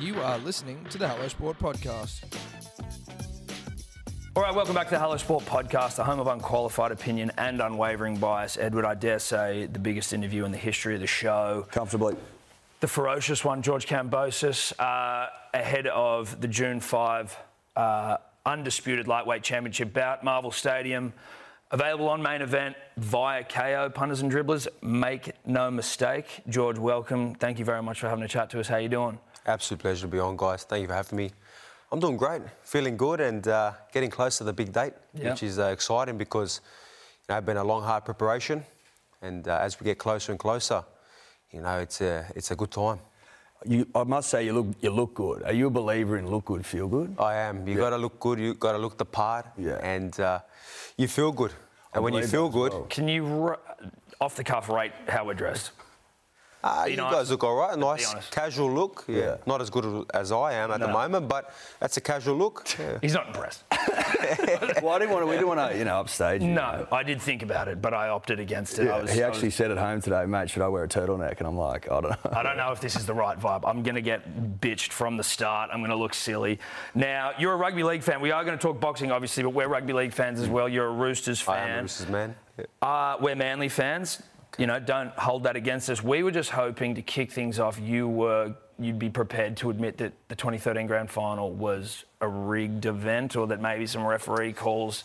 You are listening to the Hello Sport podcast. All right, welcome back to the Hello Sport podcast, the home of unqualified opinion and unwavering bias. Edward, I dare say, the biggest interview in the history of the show. Comfortably. The ferocious one, George Kambosos, uh, ahead of the June 5 uh, undisputed lightweight championship bout, Marvel Stadium. Available on main event via Kayo, punters and dribblers. Make no mistake. George, welcome. Thank you very much for having a chat to us. How are you doing? Absolute pleasure to be on, guys. Thank you for having me. I'm doing great, feeling good, and uh, getting close to the big date, Yeah. which is uh, exciting because you know, it's been a long, hard preparation, and uh, as we get closer and closer, you know, it's a it's a good time. You, I must say, you look you look good. Are you a believer in look good, feel good? I am. You got to look good. You got to look the part, Yeah. and uh, you feel good. And when you feel good, well. Can you, r- off the cuff, rate how we're dressed? Ah, Be you nice. guys look all right. Nice casual look. Yeah. Yeah. Not as good as I am at the moment, but that's a casual look. Yeah. He's not impressed. well, I didn't want to. We didn't want to, you know, upstage. you. No, I did think about it, but I opted against it. Yeah, I was, he I actually was- said at home today, mate, should I wear a turtleneck? And I'm like, I don't know. I don't know if this is the right vibe. I'm going to get bitched from the start. I'm going to look silly. Now, you're a rugby league fan. We are going to talk boxing, obviously, but we're rugby league fans as well. You're a Roosters fan. I am a fan. Roosters man. Yeah. Uh, we're Manly fans. You know, don't hold that against us. We were just hoping to kick things off. You were, you'd be prepared to admit that the 2013 grand final was a rigged event, or that maybe some referee calls.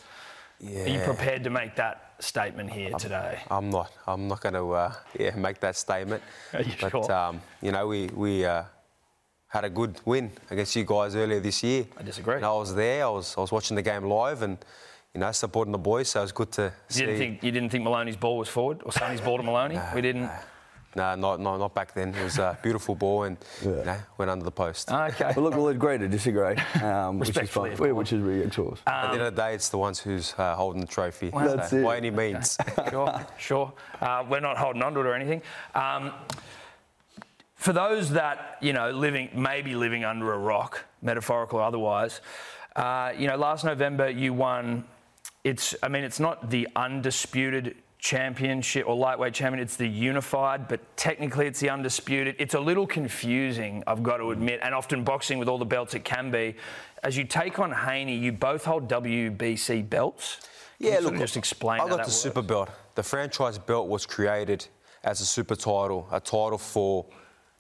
Yeah. Are you prepared to make that statement here today? I'm not. I'm not going to uh, yeah, make that statement. Are you but sure? um, you know, we we uh, had a good win against you guys earlier this year. I disagree. And I was there. I was I was watching the game live and you know supporting the boys. So it was good to You see. didn't think you didn't think Maloney's ball was forward or Sonny's ball to Maloney? we didn't. No, not, not not back then. It was a beautiful ball and you know, went under the post. Okay. But look, we'll agree to disagree, um, which is Respectfully, fine. Yeah. Which is really of course. At the end of the day, it's the ones who's uh, holding the trophy. That's so, it. By any means. sure, sure. Uh, we're not holding on to it or anything. Um, for those that you know, living maybe living under a rock, metaphorical or otherwise, uh, you know, last November you won. It's, I mean, it's not the undisputed championship or lightweight champion. It's the unified, but technically it's the undisputed. It's a little confusing, I've got to admit, and often boxing with all the belts it can be. As you take on Haney, you both hold WBC belts. Yeah, look, just explain. I got the works? super belt. The franchise belt was created as a super title, a title for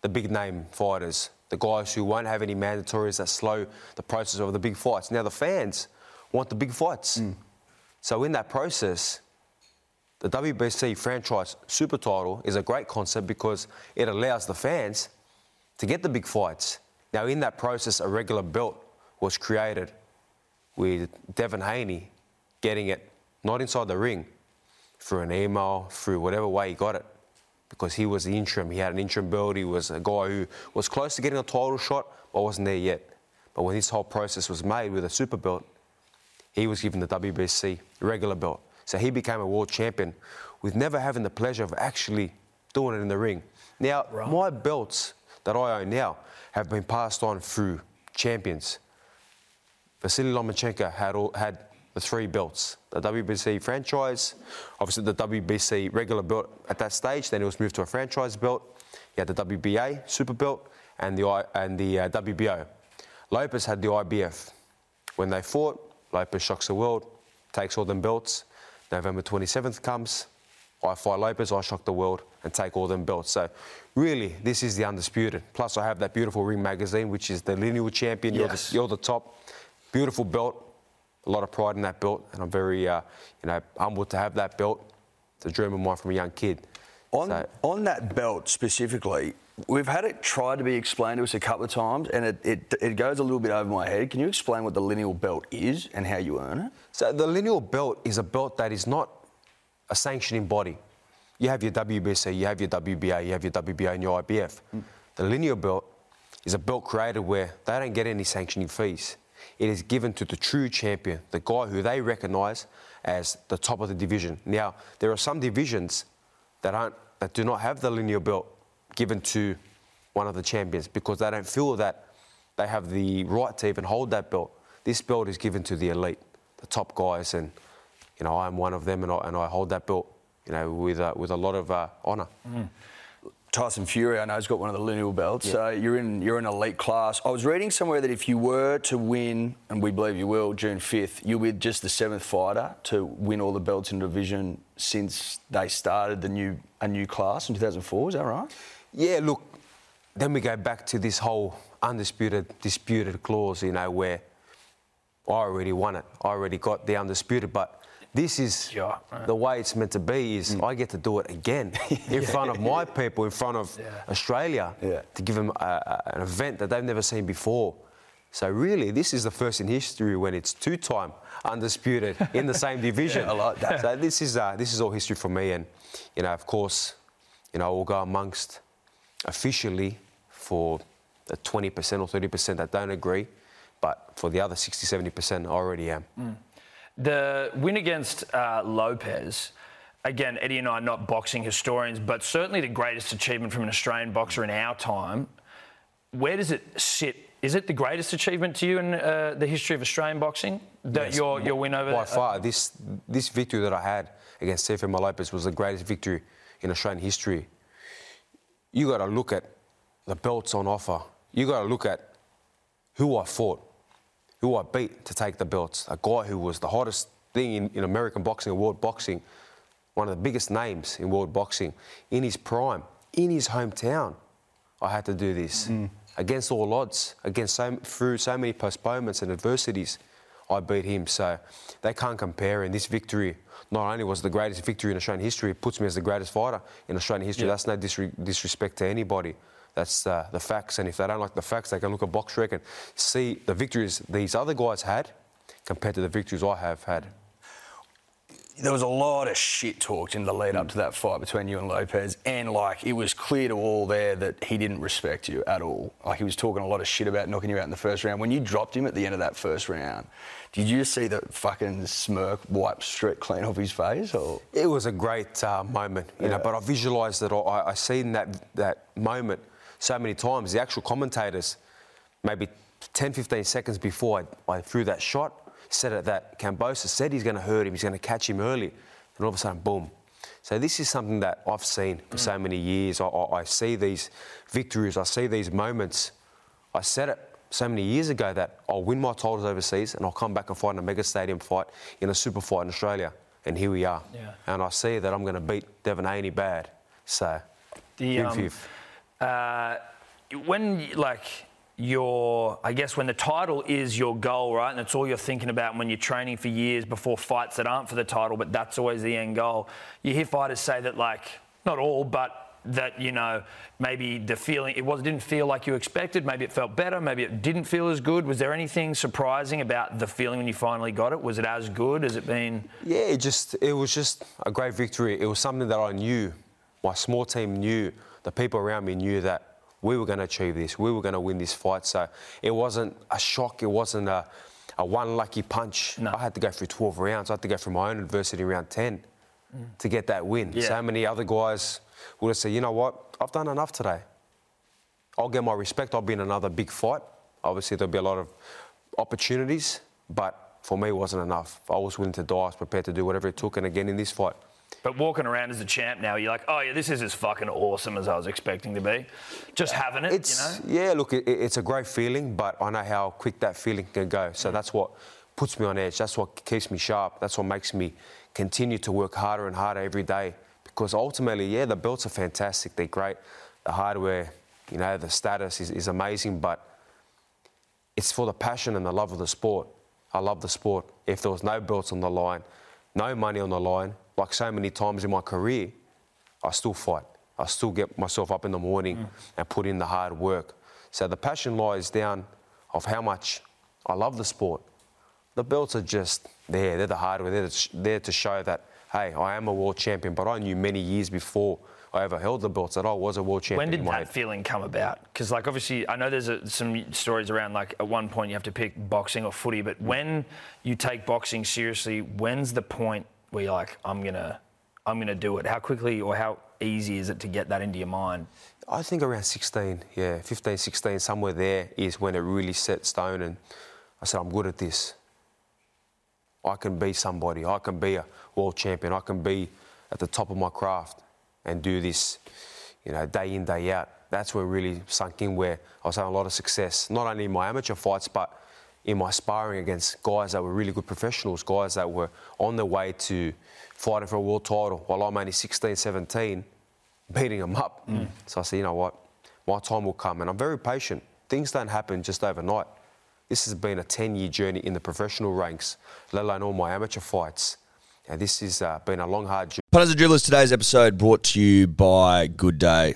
the big name fighters, the guys who won't have any mandatories that slow the process of the big fights. Now the fans want the big fights. Hmm. So in that process, the WBC franchise super title is a great concept because it allows the fans to get the big fights. Now in that process, a regular belt was created with Devin Haney getting it not inside the ring, through an email, through whatever way he got it, because he was the interim. He had an interim belt. He was a guy who was close to getting a title shot, but wasn't there yet. But when this whole process was made with a super belt, he was given the WBC regular belt. So he became a world champion with never having the pleasure of actually doing it in the ring. Now, my belts that I own now have been passed on through champions. Vasily Lomachenko had, all, had the three belts the WBC franchise, obviously the WBC regular belt at that stage, then it was moved to a franchise belt. He had the WBA super belt and the, and the uh, WBO. Lopez had the IBF. When they fought, Lopez shocks the world, takes all them belts. November 27th comes, I fight Lopez, I shock the world and take all them belts. So, really, this is the undisputed. Plus, I have that beautiful ring magazine, which is the lineal champion. You're, the, you're the top. Beautiful belt. A lot of pride in that belt, and I'm very, uh, you know, humbled to have that belt. It's a dream of mine from a young kid. On, So- on that belt specifically, we've had it tried to be explained to us a couple of times, and it, it, it goes a little bit over my head. Can you explain what the lineal belt is and how you earn it? So the lineal belt is a belt that is not a sanctioning body. You have your WBC, you have your WBA, you have your WBA and your IBF. Hmm. The lineal belt is a belt created where they don't get any sanctioning fees. It is given to the true champion, the guy who they recognise as the top of the division. Now, there are some divisions that aren't that do not have the lineal belt given to one of the champions because they don't feel that they have the right to even hold that belt. This belt is given to the elite, the top guys, and you know I'm one of them, and I, and I hold that belt, you know, with uh, with a lot of uh, honour. Tyson Fury, I know, he's got one of the lineal belts. So you're in you're in elite class. I was reading somewhere that if you were to win, and we believe you will, June 5th, you'll be just the seventh fighter to win all the belts in division since they started the new a new class in 2004. Is that right? Yeah, look, then we go back to this whole undisputed, disputed clause, you know, where I already won it. I already got the undisputed, but this is Yeah, right. the way it's meant to be is I get to do it again in front of my people, in front of Australia, Yeah. to give them a, a- an event that they've never seen before. So really, this is the first in history when it's two-time undisputed in the same division. I like that. So this is uh, this is all history for me, and you know, of course, you know, we'll go amongst officially for the 20% or 30% that don't agree, but for the other 60, 70%, I already am. The win against uh, Lopez, again, Eddie and I are not boxing historians, but certainly the greatest achievement from an Australian boxer in our time. Where does it sit? Is it the greatest achievement to you in uh, the history of Australian boxing? That Yes, your, your win over By far, this this victory that I had against Teofimo Lopez was the greatest victory in Australian history. You got to look at the belts on offer. You got to look at who I fought, who I beat to take the belts. A guy who was the hottest thing in, in American boxing and world boxing, one of the biggest names in world boxing, in his prime, in his hometown. I had to do this mm. against all odds, against so, through so many postponements and adversities. I beat him, so they can't compare. And this victory not only was the greatest victory in Australian history, it puts me as the greatest fighter in Australian history. Yeah. That's no disre- disrespect to anybody. That's uh, the facts. And if they don't like the facts, they can look at BoxRec and see the victories these other guys had compared to the victories I have had. There was a lot of shit talked in the lead up to that fight between you and Lopez, and like it was clear to all there that he didn't respect you at all. Like he was talking a lot of shit about knocking you out in the first round. When you dropped him at the end of that first round, did you see the fucking smirk wipe straight clean off his face? Or It was a great uh, moment, you know. But I visualised it. I, I seen that that moment so many times. The actual commentators, maybe 10, 15 seconds before I, I threw that shot, said it that Kambosos said he's going to hurt him. He's going to catch him early, and all of a sudden, boom. So this is something that I've seen for so many years. I, I, I see these victories. I see these moments. I said it so many years ago that I'll win my titles overseas and I'll come back and fight in a mega stadium fight in a super fight in Australia. And here we are. Yeah. And I see that I'm going to beat Devin Haney bad. So, The, um, 5th. uh, when like your i guess when the title is your goal right and it's all you're thinking about when you're training for years before fights that aren't for the title but that's always the end goal you hear fighters say that like not all but that you know maybe the feeling it was didn't feel like you expected maybe it felt better maybe it didn't feel as good was there anything surprising about the feeling when you finally got it was it as good as it been Yeah, it just it was just a great victory. It was something that I knew. My small team knew. The people around me knew that we were going to achieve this. We were going to win this fight. So it wasn't a shock. It wasn't a, a one lucky punch. No. I had to go through 12 rounds. I had to go through my own adversity round 10 mm. to get that win. Yeah. So many other guys would have said, you know what, I've done enough today. I'll get my respect. I'll be in another big fight. Obviously, there'll be a lot of opportunities, but for me, it wasn't enough. I was willing to die. I was prepared to do whatever it took. And again, in this fight, But walking around as a champ now, you're like, oh yeah, this is as fucking awesome as I was expecting to be. Just having it, it's you know. yeah. Look, it, it's a great feeling, but I know how quick that feeling can go. So mm. that's what puts me on edge. That's what keeps me sharp. That's what makes me continue to work harder and harder every day. Because ultimately, yeah, the belts are fantastic. They're great. The hardware, you know, the status is, is amazing, but it's for the passion and the love of the sport. I love the sport. If there was no belts on the line, no money on the line, like so many times in my career, I still fight. I still get myself up in the morning mm. and put in the hard work. So the passion lies down of how much I love the sport. The belts are just there. They're the hardware. They're there to show that, hey, I am a world champion. But I knew many years before I ever held the belts that I was a world champion. When did that head. feeling come about? Because, like, obviously, I know there's a, some stories around, like, at one point you have to pick boxing or footy, but when you take boxing seriously, when's the point where you're like, I'm gonna, I'm gonna do it? How quickly or how easy is it to get that into your mind? I think around 16, yeah, 15, 16, somewhere there is when it really set stone. And I said, I'm good at this. I can be somebody. I can be a world champion. I can be at the top of my craft and do this, you know, day in, day out. That's where really sunk in where I was having a lot of success, not only in my amateur fights, but in my sparring against guys that were really good professionals, guys that were on their way to fighting for a world title while I'm only 16, 17, beating them up. So I said, you know what, my time will come. And I'm very patient. Things don't happen just overnight. This has been a 10 year journey in the professional ranks, let alone all my amateur fights. And this has uh, been a long, hard journey. Punters and Dribblers, today's episode brought to you by Good Day,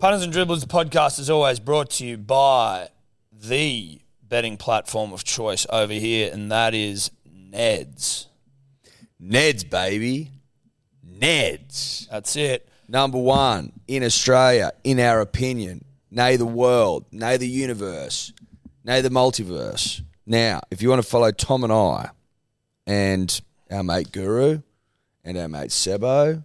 Punters and Dribblers podcast is always brought to you by the betting platform of choice over here, and that is Neds. Neds, baby. Neds. That's it. Number one in Australia, in our opinion. Nay, the world. Nay, the universe. Nay, the multiverse. Now, if you want to follow Tom and I and our mate Guru and our mate Sebo,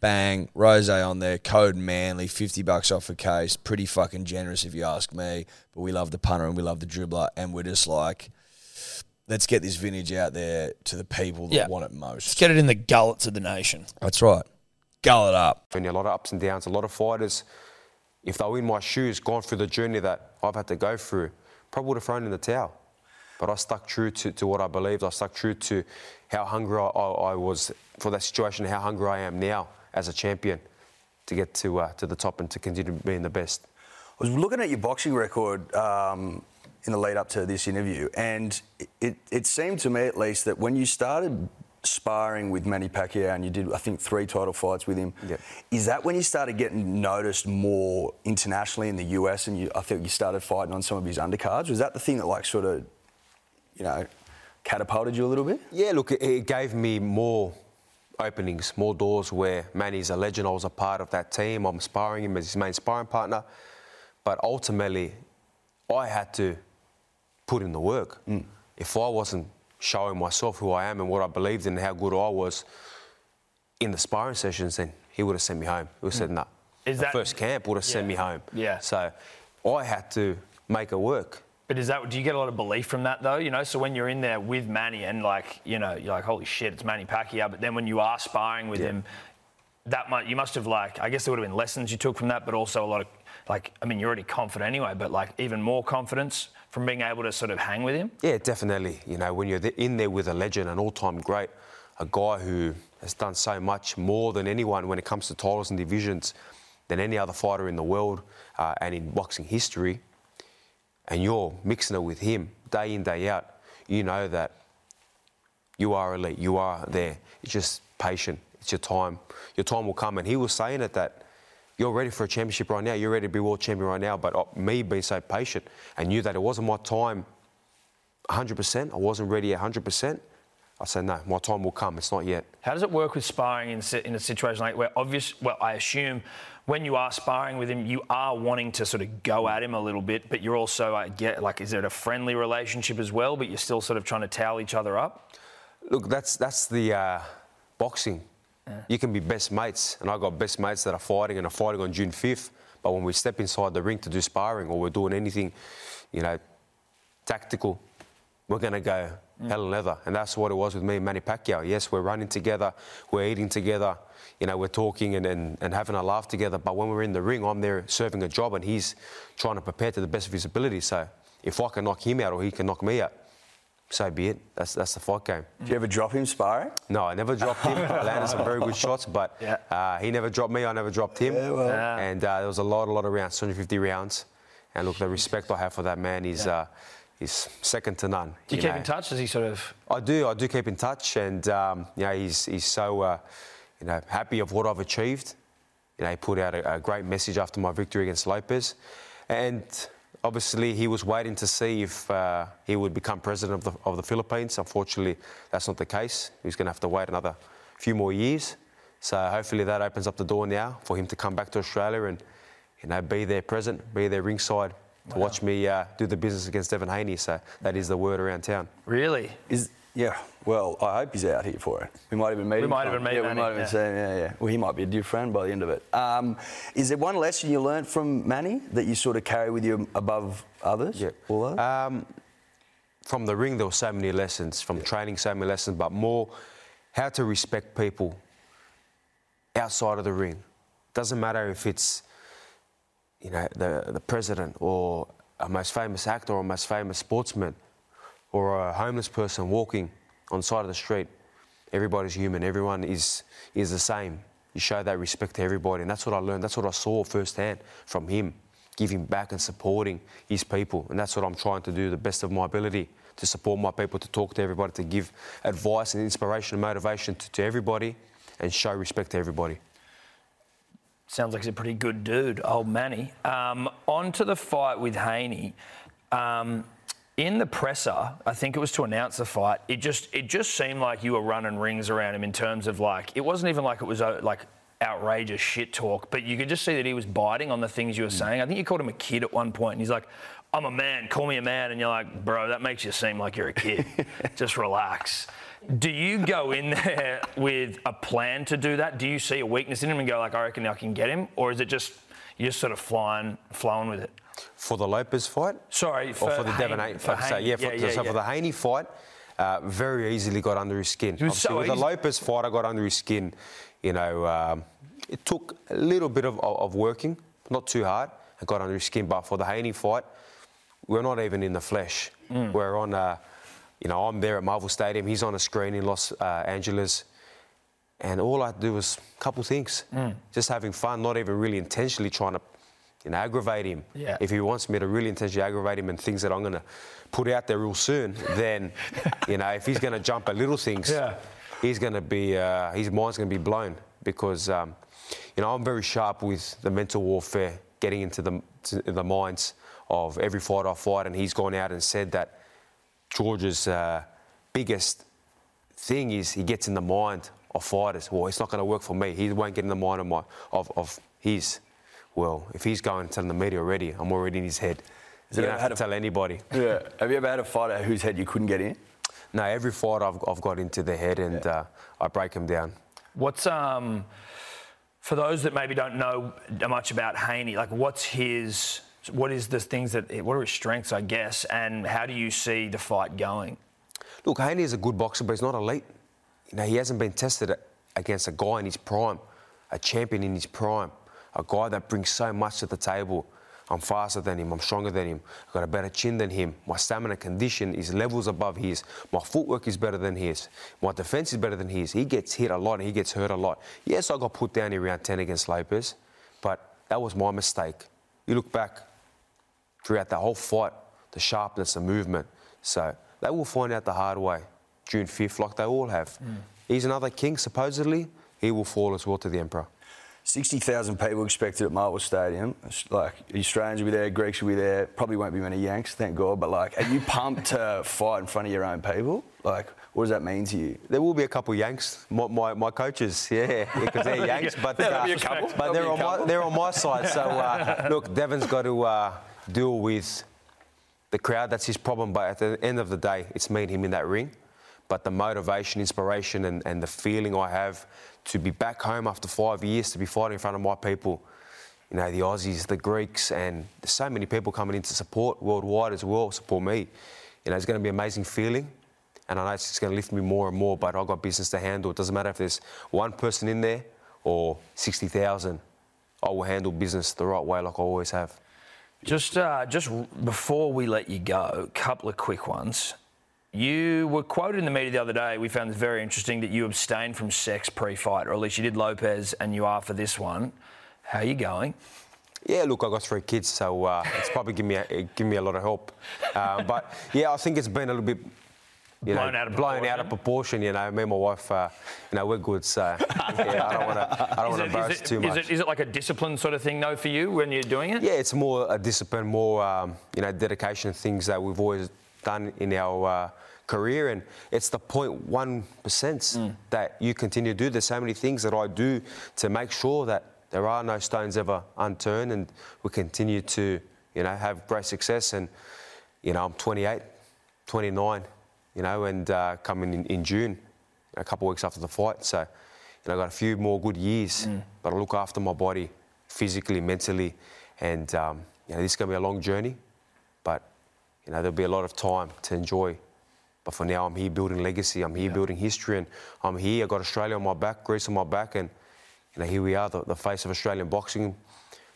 bang, rose on there, code Manly, 50 bucks off a case. Pretty fucking generous if you ask me. But we love the punter and we love the dribbler. And we're just like, let's get this vintage out there to the people that Yeah. want it most. Let's most. get it in the gullets of the nation. That's right. Gull it up. been a lot of ups and downs. A lot of fighters, if they were in my shoes, gone through the journey that I've had to go through, probably would have thrown in the towel. But I stuck true to, to what I believed. I stuck true to how hungry I, I, I was for that situation, how hungry I am now as a champion to get to, uh, to the top and to continue being the best. I was looking at your boxing record um, in the lead up to this interview, and it, it seemed to me at least that when you started sparring with Manny Pacquiao and you did, I think, three title fights with him, Yep. is that when you started getting noticed more internationally in the US and you, I think you started fighting on some of his undercards? Was that the thing that, like, sort of, you know, catapulted you a little bit? Yeah, look, it, it gave me more openings, more doors where Manny's a legend. I was a part of that team. I'm sparring him as his main sparring partner. But ultimately, I had to put in the work. Mm. If I wasn't showing myself who I am and what I believed in and how good I was in the sparring sessions, then he would have sent me home. He would have said, mm. no. Is the that- first camp would have sent me home. Yeah. So I had to make it work. But is that do you get a lot of belief from that though? You know, so when you're in there with Manny and like you know you're like holy shit, it's Manny Pacquiao. But then when you are sparring with him, that might you must have like I guess there would have been lessons you took from that, but also a lot of like I mean you're already confident anyway, but like even more confidence from being able to sort of hang with him. Yeah, definitely. You know, when you're in there with a legend, an all-time great, a guy who has done so much more than anyone when it comes to titles and divisions than any other fighter in the world uh, and in boxing history, and you're mixing it with him day in, day out, you know that you are elite. You are there. It's just patient. It's your time. Your time will come. And he was saying it that you're ready for a championship right now. You're ready to be world champion right now. But uh, me being so patient and knew that it wasn't my time 100%. I wasn't ready 100%. I said, no, my time will come. It's not yet. How does it work with sparring in, in a situation like where obvious? Well, I assume when you are sparring with him, you are wanting to sort of go at him a little bit, but you're also, I get, like, is it a friendly relationship as well? But you're still sort of trying to towel each other up. Look, that's that's the uh, boxing. You can be best mates, and I got best mates that are fighting and are fighting on June 5th. But when we step inside the ring to do sparring or we're doing anything, you know, tactical, we're going to go hell and leather. And that's what it was with me and Manny Pacquiao. Yes, we're running together, we're eating together, you know, we're talking and, and, and having a laugh together. But when we're in the ring, I'm there serving a job and he's trying to prepare to the best of his ability. So if I can knock him out or he can knock me out, so be it. That's, that's the fight game. Do you ever drop him sparring? No, I never dropped him. I landed some very good shots, but Yeah. uh, he never dropped me. I never dropped him. And uh, there was a lot, a lot of rounds, 250 rounds. And look, the respect I have for that man is uh, is second to none. Do you, keep know. in touch? Does he sort of? I do. I do keep in touch, and um, you know, he's he's so uh, you know happy of what I've achieved. You know, he put out a, a great message after my victory against Lopez, and obviously he was waiting to see if uh, he would become president of the of the Philippines. Unfortunately, that's not the case. He's going to have to wait another few more years. So hopefully that opens up the door now for him to come back to Australia and you know be there present, be there ringside. To watch me uh, do the business against Devin Haney, so that is the word around town. Really? Is yeah. Well, I hope he's out here for it. We might even meet him. might have Tom. been meeting Yeah, we might even yeah. seen. Yeah, yeah. Well, he might be a dear friend by the end of it. Um, is there one lesson you learned from Manny that you sort of carry with you above others? Yeah. All others? Um, from the ring, there were so many lessons. From training, so many lessons, but more how to respect people outside of the ring. Doesn't matter if it's you know the the president or a most famous actor or a most famous sportsman or a homeless person walking on the side of the street. Everybody's human. Everyone is is the same. You show that respect to everybody, and that's what I learned. That's what I saw firsthand from him, giving back and supporting his people, and that's what I'm trying to do the best of my ability to support my people, to talk to everybody, to give advice and inspiration and motivation to, to everybody, and show respect to everybody. Sounds like he's a pretty good dude, old Manny. Um, on to the fight with Haney. Um, in the presser, I think it was to announce the fight. It just it just seemed like you were running rings around him in terms of like it wasn't even like it was uh, like outrageous shit talk, but you could just see that he was biting on the things you were saying. I think you called him a kid at one point, and he's like, "I'm a man, call me a man," and you're like, "Bro, that makes you seem like you're a kid. just relax." Do you go in there with a plan to do that? Do you see a weakness in him and go like, "I reckon I can get him," or is it just you're just sort of flying, flowing with it? For the Lopez fight, Sorry, or for for the Devin Haney- for. So, Haney. yeah, for, Yeah, yeah, so for the Haney fight, uh, very easily got under his skin. Obviously, so with the. Lopez fight, I got under his skin. You know, um, it took a little bit of, of, of working, not too hard. I got under his skin, but for the Haney fight, we're not even in the flesh. Mm. We're on, uh, you know, I'm there at Marvel Stadium. He's on a screen in Los uh, Angeles. And all I had to do was a couple things. Mm. Just having fun, not even really intentionally trying to you know, aggravate him. Yeah. If he wants me to really intentionally aggravate him and things that I'm going to put out there real soon, then, you know, if he's going to jump at little things, Yeah. he's going to be, uh, his mind's going to be blown because, um, you know, I'm very sharp with the mental warfare, getting into the, to the minds of every fighter I fight, and he's gone out and said that George's uh, biggest thing is he gets in the mind of fighters. Well, it's not going to work for me. He won't get in the mind of my of, of his. Well, if he's going and telling the media already, I'm already in his head. Has You don't ever have had to a- tell anybody. yeah. Have you ever had a fighter whose head you couldn't get in? No, every fight I've, I've got into the head and uh, I break him down. What's um for those that maybe don't know much about Haney, like what's his what is the things that what are his strengths, I guess, and how do you see the fight going? Look, Haney is a good boxer, but he's not elite. You know, he hasn't been tested against a guy in his prime, a champion in his prime, a guy that brings so much to the table. I'm faster than him, I'm stronger than him, I've got a better chin than him, my stamina condition is levels above his, my footwork is better than his, my defense is better than his. He gets hit a lot he gets hurt a lot. Yes, I got put down in round 10 against Lopez, but that was my mistake. You look back throughout the whole fight, the sharpness, the movement. So they will find out the hard way, June 5th, like they all have. He's another king, supposedly. He will fall as well to the Emperor. 60,000 people expected at Marvel Stadium. It's Like, Australians will be there, Greeks will be there. Probably won't be many Yanks, thank God. But, like, are you pumped to fight in front of your own people? Like, what does that mean to you? There will be a couple Yanks, my, my, my coaches, yeah, because they're Yanks, but, There'll uh, be a couple. but they're on, my, they're on my side. So, uh, look, Devin's got to uh, deal with the crowd. That's his problem. But at the end of the day, it's me and him in that ring. But the motivation, inspiration, and, and the feeling I have to be back home after five years, to be fighting in front of my people, you know, the Aussies, the Greeks, and so many people coming in to support worldwide as well, support me. You know, it's going to be an amazing feeling. And I know it's going to lift me more and more, but I've got business to handle. It doesn't matter if there's one person in there or 60,000. I will handle business the right way, like I always have. Just, uh, just before we let you go, a couple of quick ones. You were quoted in the media the other day. We found this very interesting that you abstained from sex pre-fight, or at least you did Lopez, and you are for this one. How are you going? Yeah, look, I got three kids, so uh, it's probably given me a, it given me a lot of help. Um, but yeah, I think it's been a little bit. You know, Blown out of blown out of proportion. You know, me and my wife, uh, you know, we're good. So yeah, I don't want to, I don't want to Is embarrass is it- too is much. it- is it like a discipline sort of thing, though, for you when you're doing it? Yeah, it's more a discipline, more um, you know, dedication, things that we've always done in our uh, career, and it's the 0.1 percent Mm. that you continue to do. There's so many things that I do to make sure that there are no stones ever unturned, and we continue to, you know, have great success. And you know, I'm 28, 29, you know, and uh, coming in, in June, a couple of weeks after the fight, so. You know, I got a few more good years, Mm. but I look after my body physically, mentally, and um, you know, this is going to be a long journey, but you know, there'll be a lot of time to enjoy. But for now, I'm here building legacy. I'm here building history, and I'm here. I got Australia on my back, Greece on my back, and you know, here we are, the, the face of Australian boxing,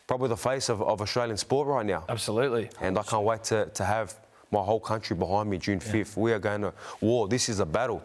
probably the face of, of Australian sport right now. Absolutely. And I can't wait to, to have my whole country behind me June 5th. We are going to war. This is a battle,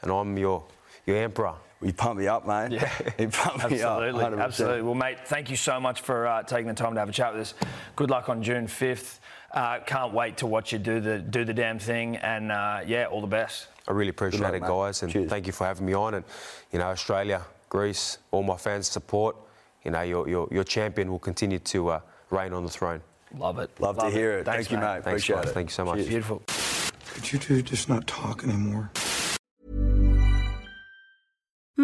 and I'm your your emperor. You pump me up, mate. Yeah. you pump me up. Absolutely, 100%. absolutely. Well, mate, thank you so much for uh, taking the time to have a chat with us. Good luck on June fifth. Uh, can't wait to watch you do the do the damn thing, and uh, yeah, all the best. I really appreciate luck, it, mate. guys, and Cheers. thank you for having me on. And you know, Australia, Greece, all my fans' support. You know, your your, your champion will continue to uh, reign on the throne. Love it. Love, to hear it. Thanks, Thank you, mate. Thanks, Appreciate guys. it. Thank you so much. Cheers. Beautiful. Could you two just not talk anymore?